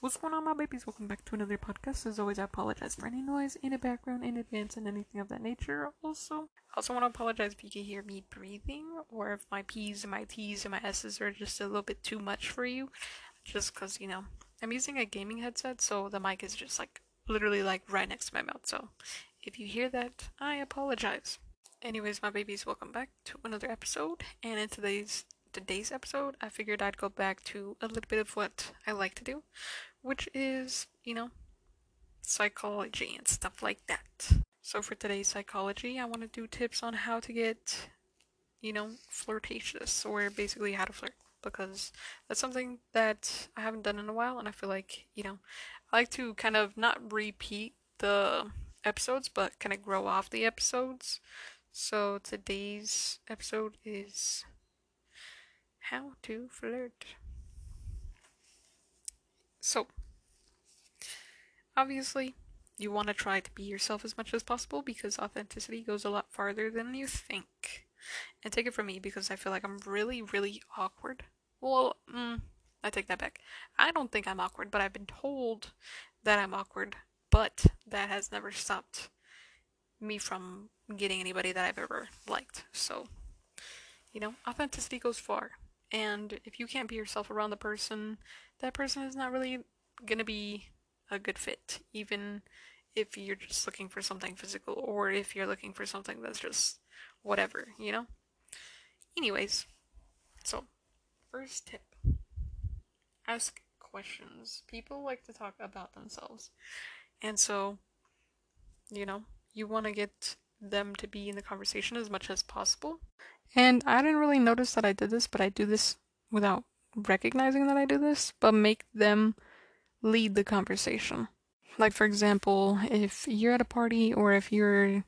What's going on, my babies? Welcome back to another podcast. As always, I apologize for any noise in the background in advance and anything of that nature. Also, I also want to apologize if you can hear me breathing or if my P's and my T's and my S's are just a little bit too much for you. Just because, you know, I'm using a gaming headset, so the mic is just like literally like right next to my mouth. So if you hear that, I apologize. Anyways, my babies, welcome back to another episode. And in today's today's episode, I figured I'd go back to a little bit of what I like to do, which is, you know, psychology and stuff like that. So for today's psychology, I want to do tips on how to get, you know, flirtatious or basically how to flirt because that's something that I haven't done in a while and I feel like, you know, I like to kind of not repeat the episodes but kind of grow off the episodes. So today's episode is how to flirt. So, obviously, you want to try to be yourself as much as possible because authenticity goes a lot farther than you think. And take it from me because I feel like I'm really, really awkward. Well, mm, I take that back. I don't think I'm awkward, but I've been told that I'm awkward, but that has never stopped me from getting anybody that I've ever liked. So, you know, authenticity goes far. And if you can't be yourself around the person, that person is not really gonna be a good fit, even if you're just looking for something physical or if you're looking for something that's just whatever, you know? Anyways, so first tip ask questions. People like to talk about themselves. And so, you know, you want to get them to be in the conversation as much as possible. And I didn't really notice that I did this, but I do this without recognizing that I do this, but make them lead the conversation. Like, for example, if you're at a party or if you're,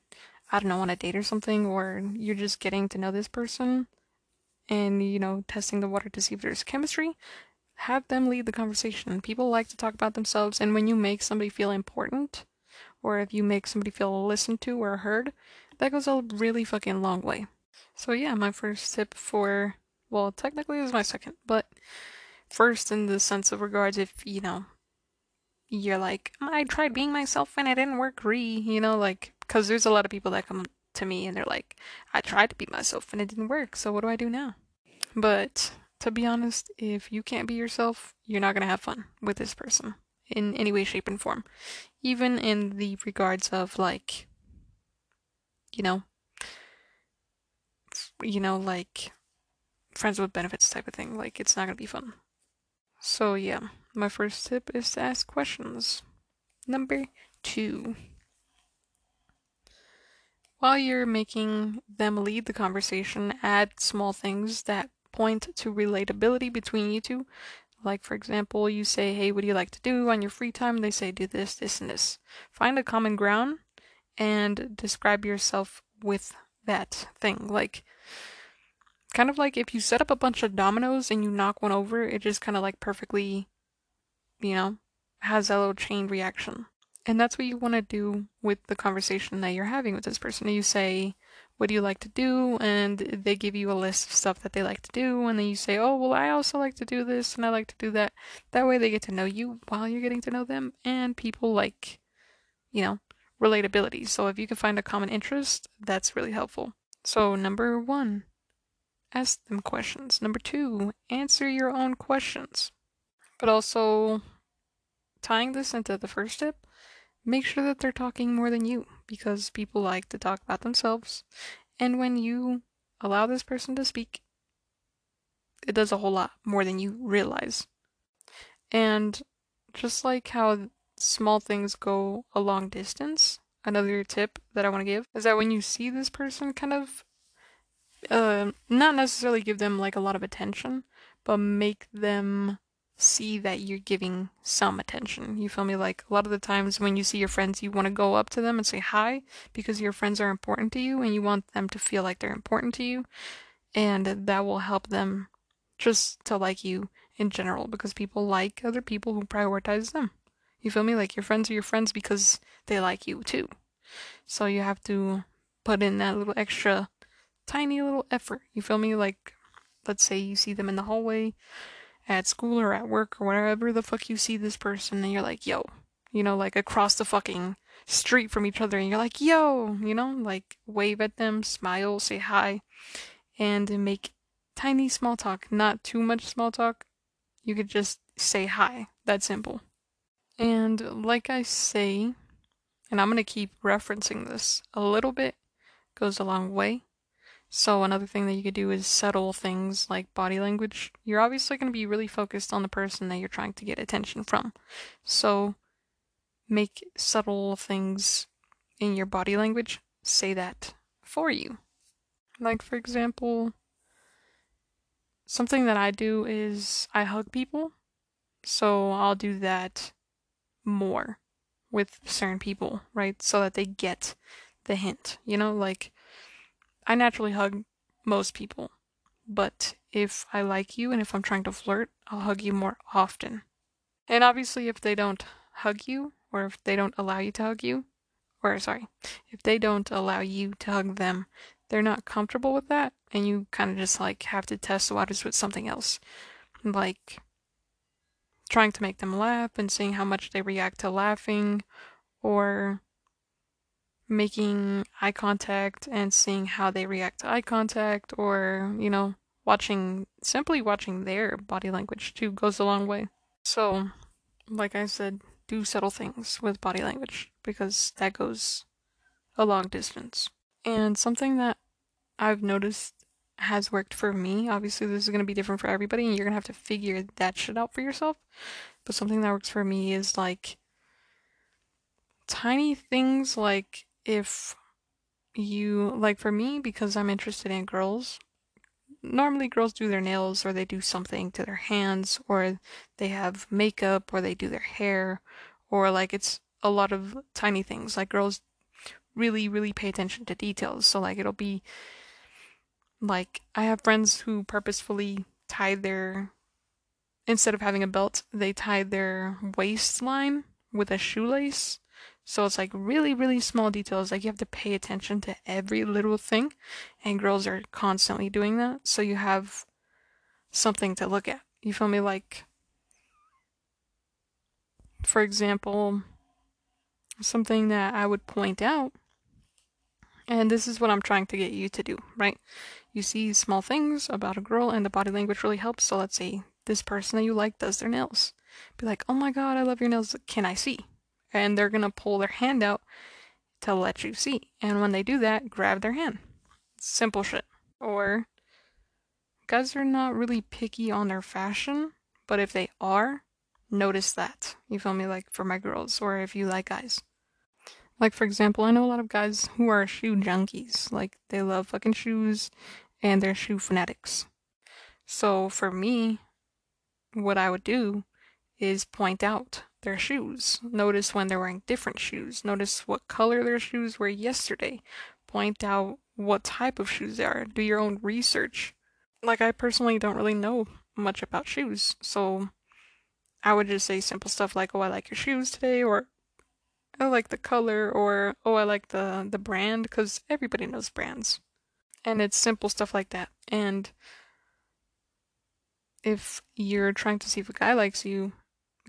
I don't know, on a date or something, or you're just getting to know this person and, you know, testing the water to see if there's chemistry, have them lead the conversation. People like to talk about themselves, and when you make somebody feel important, or if you make somebody feel listened to or heard, that goes a really fucking long way. So yeah, my first tip for well, technically it was my second, but first in the sense of regards if, you know, you're like, I tried being myself and it didn't work, re, you know, like, because there's a lot of people that come to me and they're like, I tried to be myself and it didn't work, so what do I do now? But to be honest, if you can't be yourself, you're not gonna have fun with this person in any way, shape, and form. Even in the regards of like, you know, you know, like friends with benefits type of thing. Like, it's not gonna be fun. So, yeah, my first tip is to ask questions. Number two. While you're making them lead the conversation, add small things that point to relatability between you two. Like, for example, you say, Hey, what do you like to do on your free time? They say, Do this, this, and this. Find a common ground and describe yourself with that thing. Like, kind of like if you set up a bunch of dominoes and you knock one over, it just kind of like perfectly, you know, has a little chain reaction. And that's what you want to do with the conversation that you're having with this person. You say, What do you like to do? And they give you a list of stuff that they like to do. And then you say, Oh, well, I also like to do this and I like to do that. That way they get to know you while you're getting to know them. And people like, you know, relatability. So if you can find a common interest, that's really helpful. So, number one, ask them questions. Number two, answer your own questions. But also, tying this into the first tip, make sure that they're talking more than you because people like to talk about themselves. And when you allow this person to speak, it does a whole lot more than you realize. And just like how small things go a long distance, another tip that I want to give is that when you see this person kind of uh, not necessarily give them like a lot of attention, but make them see that you're giving some attention. You feel me? Like a lot of the times when you see your friends, you want to go up to them and say hi because your friends are important to you and you want them to feel like they're important to you. And that will help them just to like you in general because people like other people who prioritize them. You feel me? Like your friends are your friends because they like you too. So you have to put in that little extra tiny little effort. You feel me? Like, let's say you see them in the hallway at school or at work or wherever the fuck you see this person and you're like, yo, you know, like across the fucking street from each other and you're like, yo, you know, like wave at them, smile, say hi, and make tiny small talk, not too much small talk. You could just say hi. That simple. And like I say, and I'm going to keep referencing this a little bit, goes a long way. So, another thing that you could do is subtle things like body language. You're obviously going to be really focused on the person that you're trying to get attention from. So, make subtle things in your body language say that for you. Like, for example, something that I do is I hug people. So, I'll do that more with certain people, right? So that they get the hint. You know, like I naturally hug most people, but if I like you and if I'm trying to flirt, I'll hug you more often. And obviously, if they don't hug you, or if they don't allow you to hug you, or sorry, if they don't allow you to hug them, they're not comfortable with that, and you kind of just like have to test the waters with something else. Like trying to make them laugh and seeing how much they react to laughing, or making eye contact and seeing how they react to eye contact or, you know, watching simply watching their body language too goes a long way. So, like I said, do subtle things with body language because that goes a long distance. And something that I've noticed has worked for me, obviously this is going to be different for everybody and you're going to have to figure that shit out for yourself. But something that works for me is like tiny things like if you like for me because I'm interested in girls normally girls do their nails or they do something to their hands or they have makeup or they do their hair or like it's a lot of tiny things. Like girls really really pay attention to details. So like it'll be like I have friends who purposefully tie their instead of having a belt they tie their waistline with a shoelace so it's like really, really small details. Like you have to pay attention to every little thing, and girls are constantly doing that. So you have something to look at. You feel me? Like, for example, something that I would point out, and this is what I'm trying to get you to do, right? You see small things about a girl, and the body language really helps. So let's say this person that you like does their nails. Be like, oh my god, I love your nails. Can I see? And they're going to pull their hand out to let you see. And when they do that, grab their hand. Simple shit. Or guys are not really picky on their fashion, but if they are, notice that. You feel me? Like for my girls, or if you like guys. Like, for example, I know a lot of guys who are shoe junkies. Like, they love fucking shoes and they're shoe fanatics. So, for me, what I would do is point out their shoes. Notice when they're wearing different shoes. Notice what color their shoes were yesterday. Point out what type of shoes they are. Do your own research. Like, I personally don't really know much about shoes, so I would just say simple stuff like, oh, I like your shoes today, or I like the color, or oh, I like the, the brand, because everybody knows brands. And it's simple stuff like that. And if you're trying to see if a guy likes you,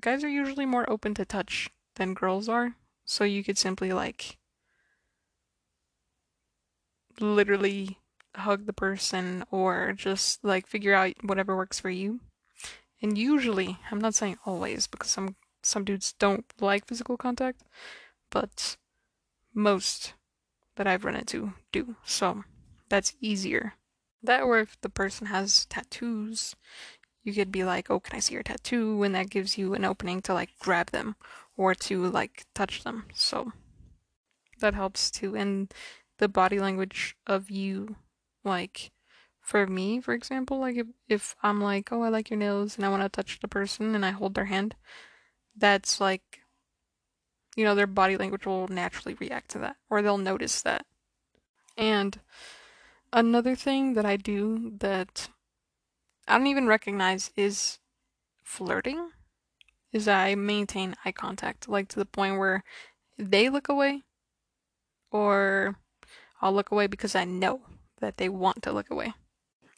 guys are usually more open to touch than girls are. So you could simply like literally hug the person or just like figure out whatever works for you. And usually, I'm not saying always because some some dudes don't like physical contact, but most that I've run into do. So that's easier. That or if the person has tattoos, you could be like, oh, can I see your tattoo? And that gives you an opening to like grab them or to like touch them. So that helps too. And the body language of you, like, for me, for example, like if, if I'm like, oh, I like your nails and I want to touch the person and I hold their hand, that's like, you know, their body language will naturally react to that or they'll notice that. And another thing that I do that I don't even recognize is flirting is I maintain eye contact, like to the point where they look away, or I'll look away because I know that they want to look away.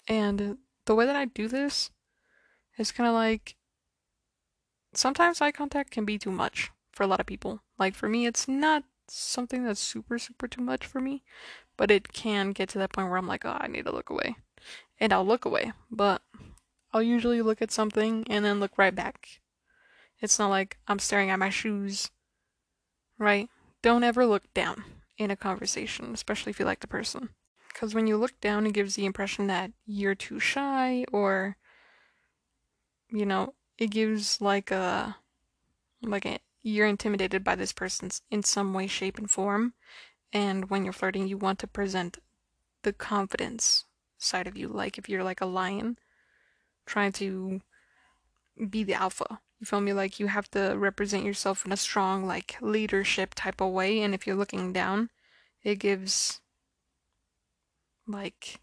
And the way that I do this is kind of like sometimes eye contact can be too much for a lot of people. Like for me, it's not something that's super, super too much for me, but it can get to that point where I'm like, oh, I need to look away. And I'll look away, but I'll usually look at something and then look right back. It's not like I'm staring at my shoes, right? Don't ever look down in a conversation, especially if you like the person. Because when you look down, it gives the impression that you're too shy or, you know, it gives like a, like a, you're intimidated by this person in some way, shape, and form. And when you're flirting, you want to present the confidence side of you. Like if you're like a lion trying to be the alpha. You feel me? Like you have to represent yourself in a strong, like leadership type of way. And if you're looking down, it gives like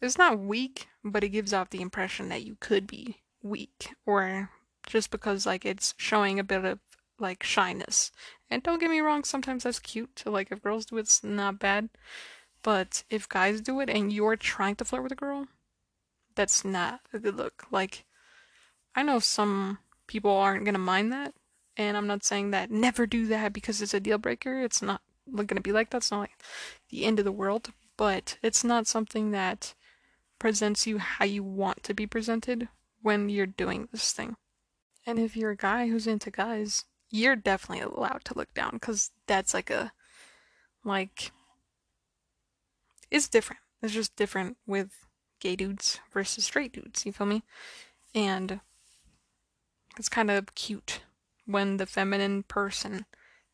it's not weak, but it gives off the impression that you could be weak or just because like it's showing a bit of like shyness. And don't get me wrong, sometimes that's cute. Like if girls do it, it's not bad. But if guys do it and you're trying to flirt with a girl, that's not a good look. Like, I know some people aren't gonna mind that, and I'm not saying that never do that because it's a deal breaker. It's not gonna be like that. It's not like the end of the world, but it's not something that presents you how you want to be presented when you're doing this thing. And if you're a guy who's into guys, you're definitely allowed to look down because that's like a like it's different. It's just different with gay dudes versus straight dudes, you feel me? And it's kind of cute when the feminine person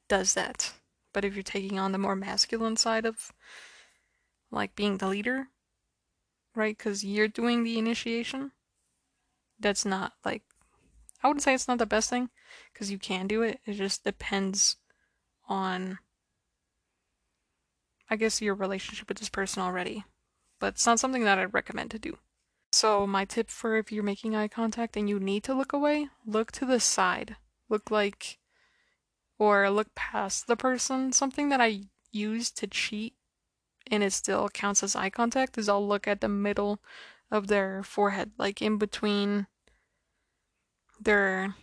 does that. But if you're taking on the more masculine side of like being the leader, right? Because you're doing the initiation, that's not like, I wouldn't say it's not the best thing because you can do it. It just depends on I guess, your relationship with this person already. But it's not something that I'd recommend to do. So, my tip for if you're making eye contact and you need to look away, look to the side. Look like, or look past the person. Something that I use to cheat and it still counts as eye contact is I'll look at the middle of their forehead, like in between their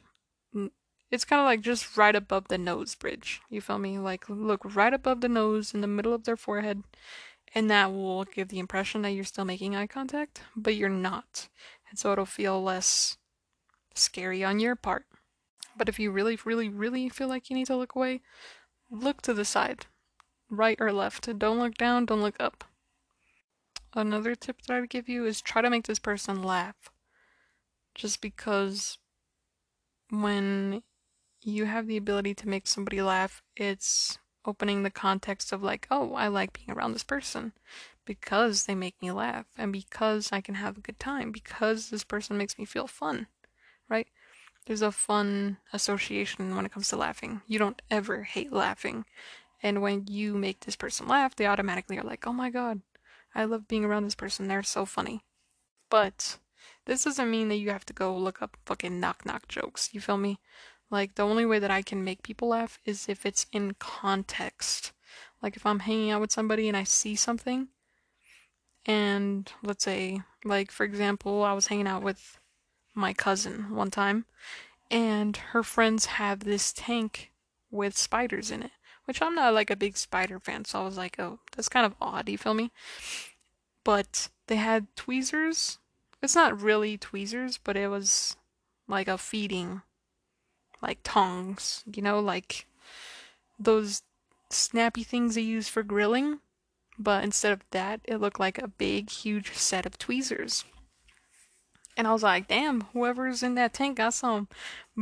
it's kind of like just right above the nose bridge. You feel me? Like look right above the nose in the middle of their forehead, and that will give the impression that you're still making eye contact, but you're not. And so it'll feel less scary on your part. But if you really, really, really feel like you need to look away, look to the side, right or left. Don't look down, don't look up. Another tip that I would give you is try to make this person laugh. Just because when you have the ability to make somebody laugh, it's opening the context of like, oh, I like being around this person because they make me laugh and because I can have a good time because this person makes me feel fun, right? There's a fun association when it comes to laughing. You don't ever hate laughing. And when you make this person laugh, they automatically are like, oh my god, I love being around this person. They're so funny. But this doesn't mean that you have to go look up fucking knock knock jokes. You feel me? Like, the only way that I can make people laugh is if it's in context. Like, if I'm hanging out with somebody and I see something, and let's say, like, for example, I was hanging out with my cousin one time, and her friends have this tank with spiders in it, which I'm not like a big spider fan, so I was like, oh, that's kind of odd, you feel me? But they had tweezers. It's not really tweezers, but it was like a feeding like tongs, you know, like those snappy things they use for grilling. But instead of that, it looked like a big, huge set of tweezers. And I was like, damn, whoever's in that tank got some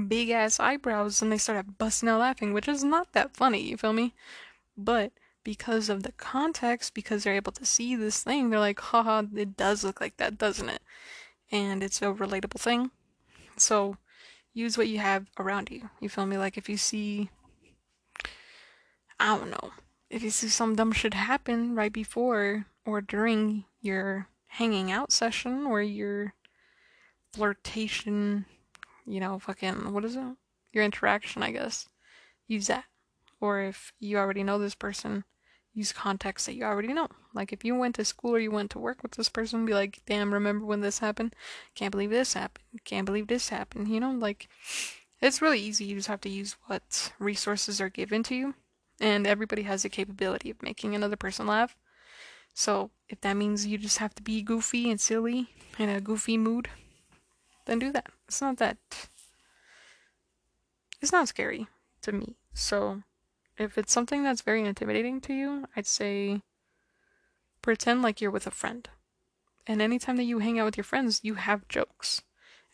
big ass eyebrows. And they started busting out laughing, which is not that funny, you feel me? But because of the context, because they're able to see this thing, they're like, haha, it does look like that, doesn't it? And it's a relatable thing. So use what you have around you. You feel me? Like if you see, I don't know, if you see some dumb shit happen right before or during your hanging out session or your flirtation, you know, fucking, what is it? Your interaction, I guess. Use that. Or if you already know this person, use context that you already know. Like if you went to school or you went to work with this person, be like, damn, remember when this happened? Can't believe this happened. Can't believe this happened. You know, like it's really easy. You just have to use what resources are given to you. And everybody has the capability of making another person laugh. So if that means you just have to be goofy and silly in a goofy mood, then do that. It's not that. It's not scary to me. So if it's something that's very intimidating to you, I'd say pretend like you're with a friend. And anytime that you hang out with your friends, you have jokes.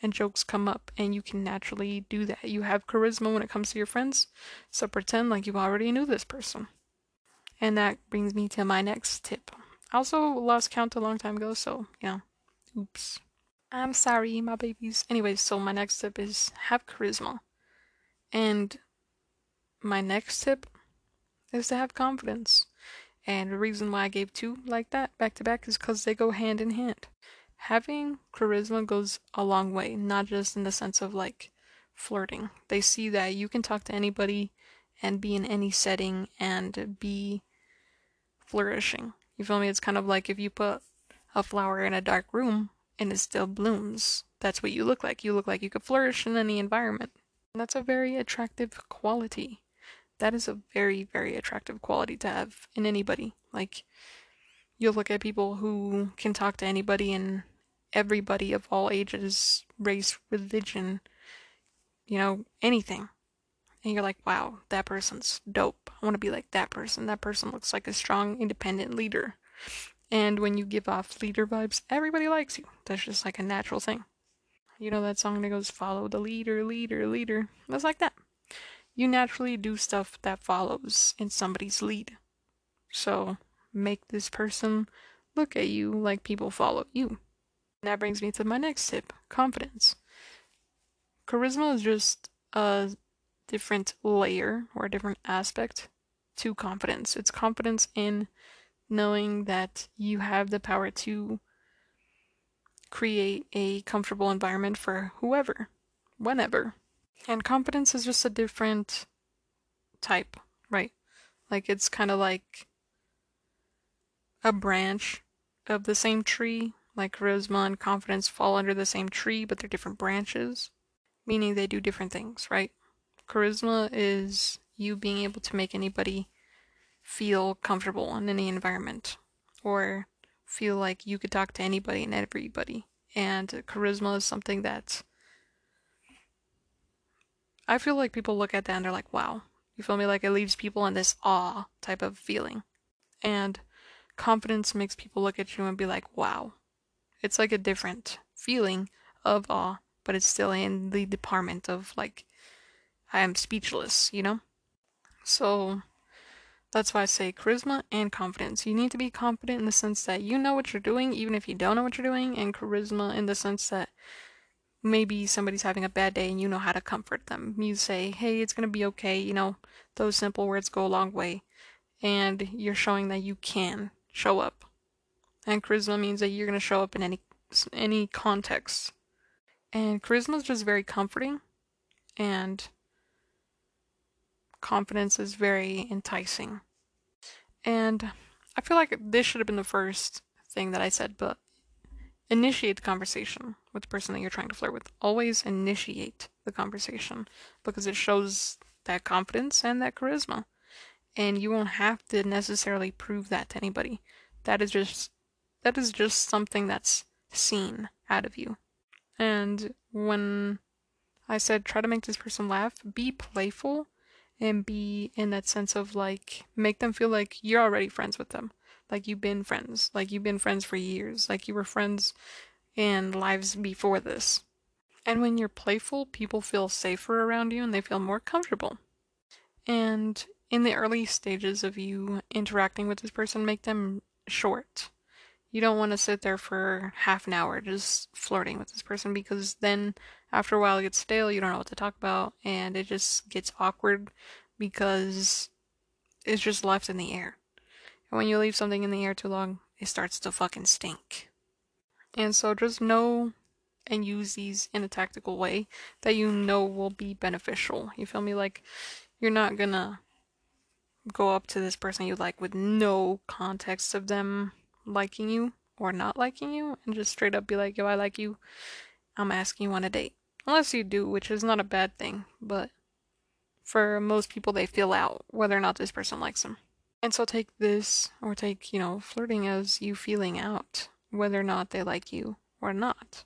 And jokes come up, and you can naturally do that. You have charisma when it comes to your friends, so pretend like you already knew this person. And that brings me to my next tip. I also lost count a long time ago, so yeah. Oops. I'm sorry, my babies. Anyways, so my next tip is have charisma. And my next tip is to have confidence. And the reason why I gave two like that back to back is because they go hand in hand. Having charisma goes a long way, not just in the sense of like flirting. They see that you can talk to anybody and be in any setting and be flourishing. You feel me? It's kind of like if you put a flower in a dark room and it still blooms. That's what you look like. You look like you could flourish in any environment. And that's a very attractive quality that is a very, very attractive quality to have in anybody. Like, you'll look at people who can talk to anybody and everybody of all ages, race, religion, you know, anything. And you're like, wow, that person's dope. I want to be like that person. That person looks like a strong, independent leader. And when you give off leader vibes, everybody likes you. That's just like a natural thing. You know that song that goes, follow the leader, leader, leader? That's like that you naturally do stuff that follows in somebody's lead. So make this person look at you like people follow you. And that brings me to my next tip confidence. Charisma is just a different layer or a different aspect to confidence. It's confidence in knowing that you have the power to create a comfortable environment for whoever, whenever. And confidence is just a different type, right? Like it's kind of like a branch of the same tree. Like charisma and confidence fall under the same tree, but they're different branches, meaning they do different things, right? Charisma is you being able to make anybody feel comfortable in any environment or feel like you could talk to anybody and everybody. And charisma is something that I feel like people look at that and they're like, wow. You feel me? Like it leaves people in this awe type of feeling. And confidence makes people look at you and be like, wow. It's like a different feeling of awe, but it's still in the department of like, I am speechless, you know? So that's why I say charisma and confidence. You need to be confident in the sense that you know what you're doing, even if you don't know what you're doing, and charisma in the sense that maybe somebody's having a bad day and you know how to comfort them. You say, hey, it's going to be okay. You know, those simple words go a long way. And you're showing that you can show up. And charisma means that you're going to show up in any any context. And charisma is just very comforting and confidence is very enticing. And I feel like this should have been the first thing that I said, but initiate the conversation with the person that you're trying to flirt with. Always initiate the conversation because it shows that confidence and that charisma. And you won't have to necessarily prove that to anybody. That is just that is just something that's seen out of you. And when I said try to make this person laugh, be playful and be in that sense of like make them feel like you're already friends with them like you've been friends, like you've been friends for years, like you were friends in lives before this. And when you're playful, people feel safer around you and they feel more comfortable. And in the early stages of you interacting with this person, make them short. You don't want to sit there for half an hour just flirting with this person because then after a while it gets stale, you don't know what to talk about, and it just gets awkward because it's just left in the air. And when you leave something in the air too long, it starts to fucking stink. And so just know and use these in a tactical way that you know will be beneficial. You feel me? Like, you're not gonna go up to this person you like with no context of them liking you or not liking you and just straight up be like, yo, I like you. I'm asking you on a date. Unless you do, which is not a bad thing, but for most people, they feel out whether or not this person likes them. And so take this, or take, you know, flirting as you feeling out whether or not they like you or not.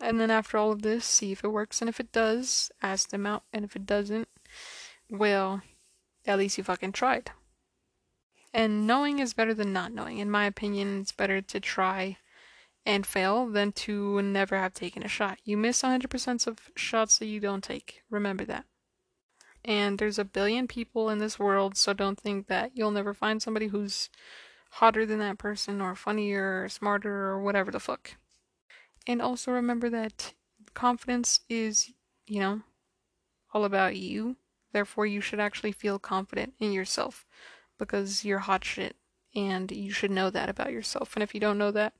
And then after all of this, see if it works. And if it does, ask them out. And if it doesn't, well, at least you fucking tried. And knowing is better than not knowing. In my opinion, it's better to try and fail than to never have taken a shot. You miss 100% of shots that you don't take. Remember that. And there's a billion people in this world, so don't think that you'll never find somebody who's hotter than that person, or funnier, or smarter, or whatever the fuck. And also remember that confidence is, you know, all about you. Therefore, you should actually feel confident in yourself because you're hot shit and you should know that about yourself. And if you don't know that,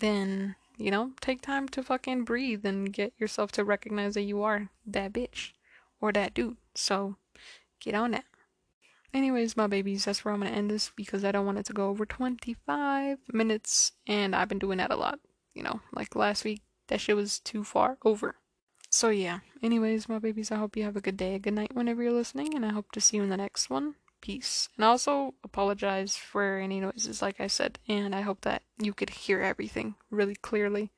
then, you know, take time to fucking breathe and get yourself to recognize that you are that bitch or that dude. So, get on that. Anyways, my babies, that's where I'm gonna end this because I don't want it to go over 25 minutes, and I've been doing that a lot. You know, like last week, that shit was too far over. So, yeah. Anyways, my babies, I hope you have a good day, a good night whenever you're listening, and I hope to see you in the next one peace. And I also apologize for any noises, like I said, and I hope that you could hear everything really clearly.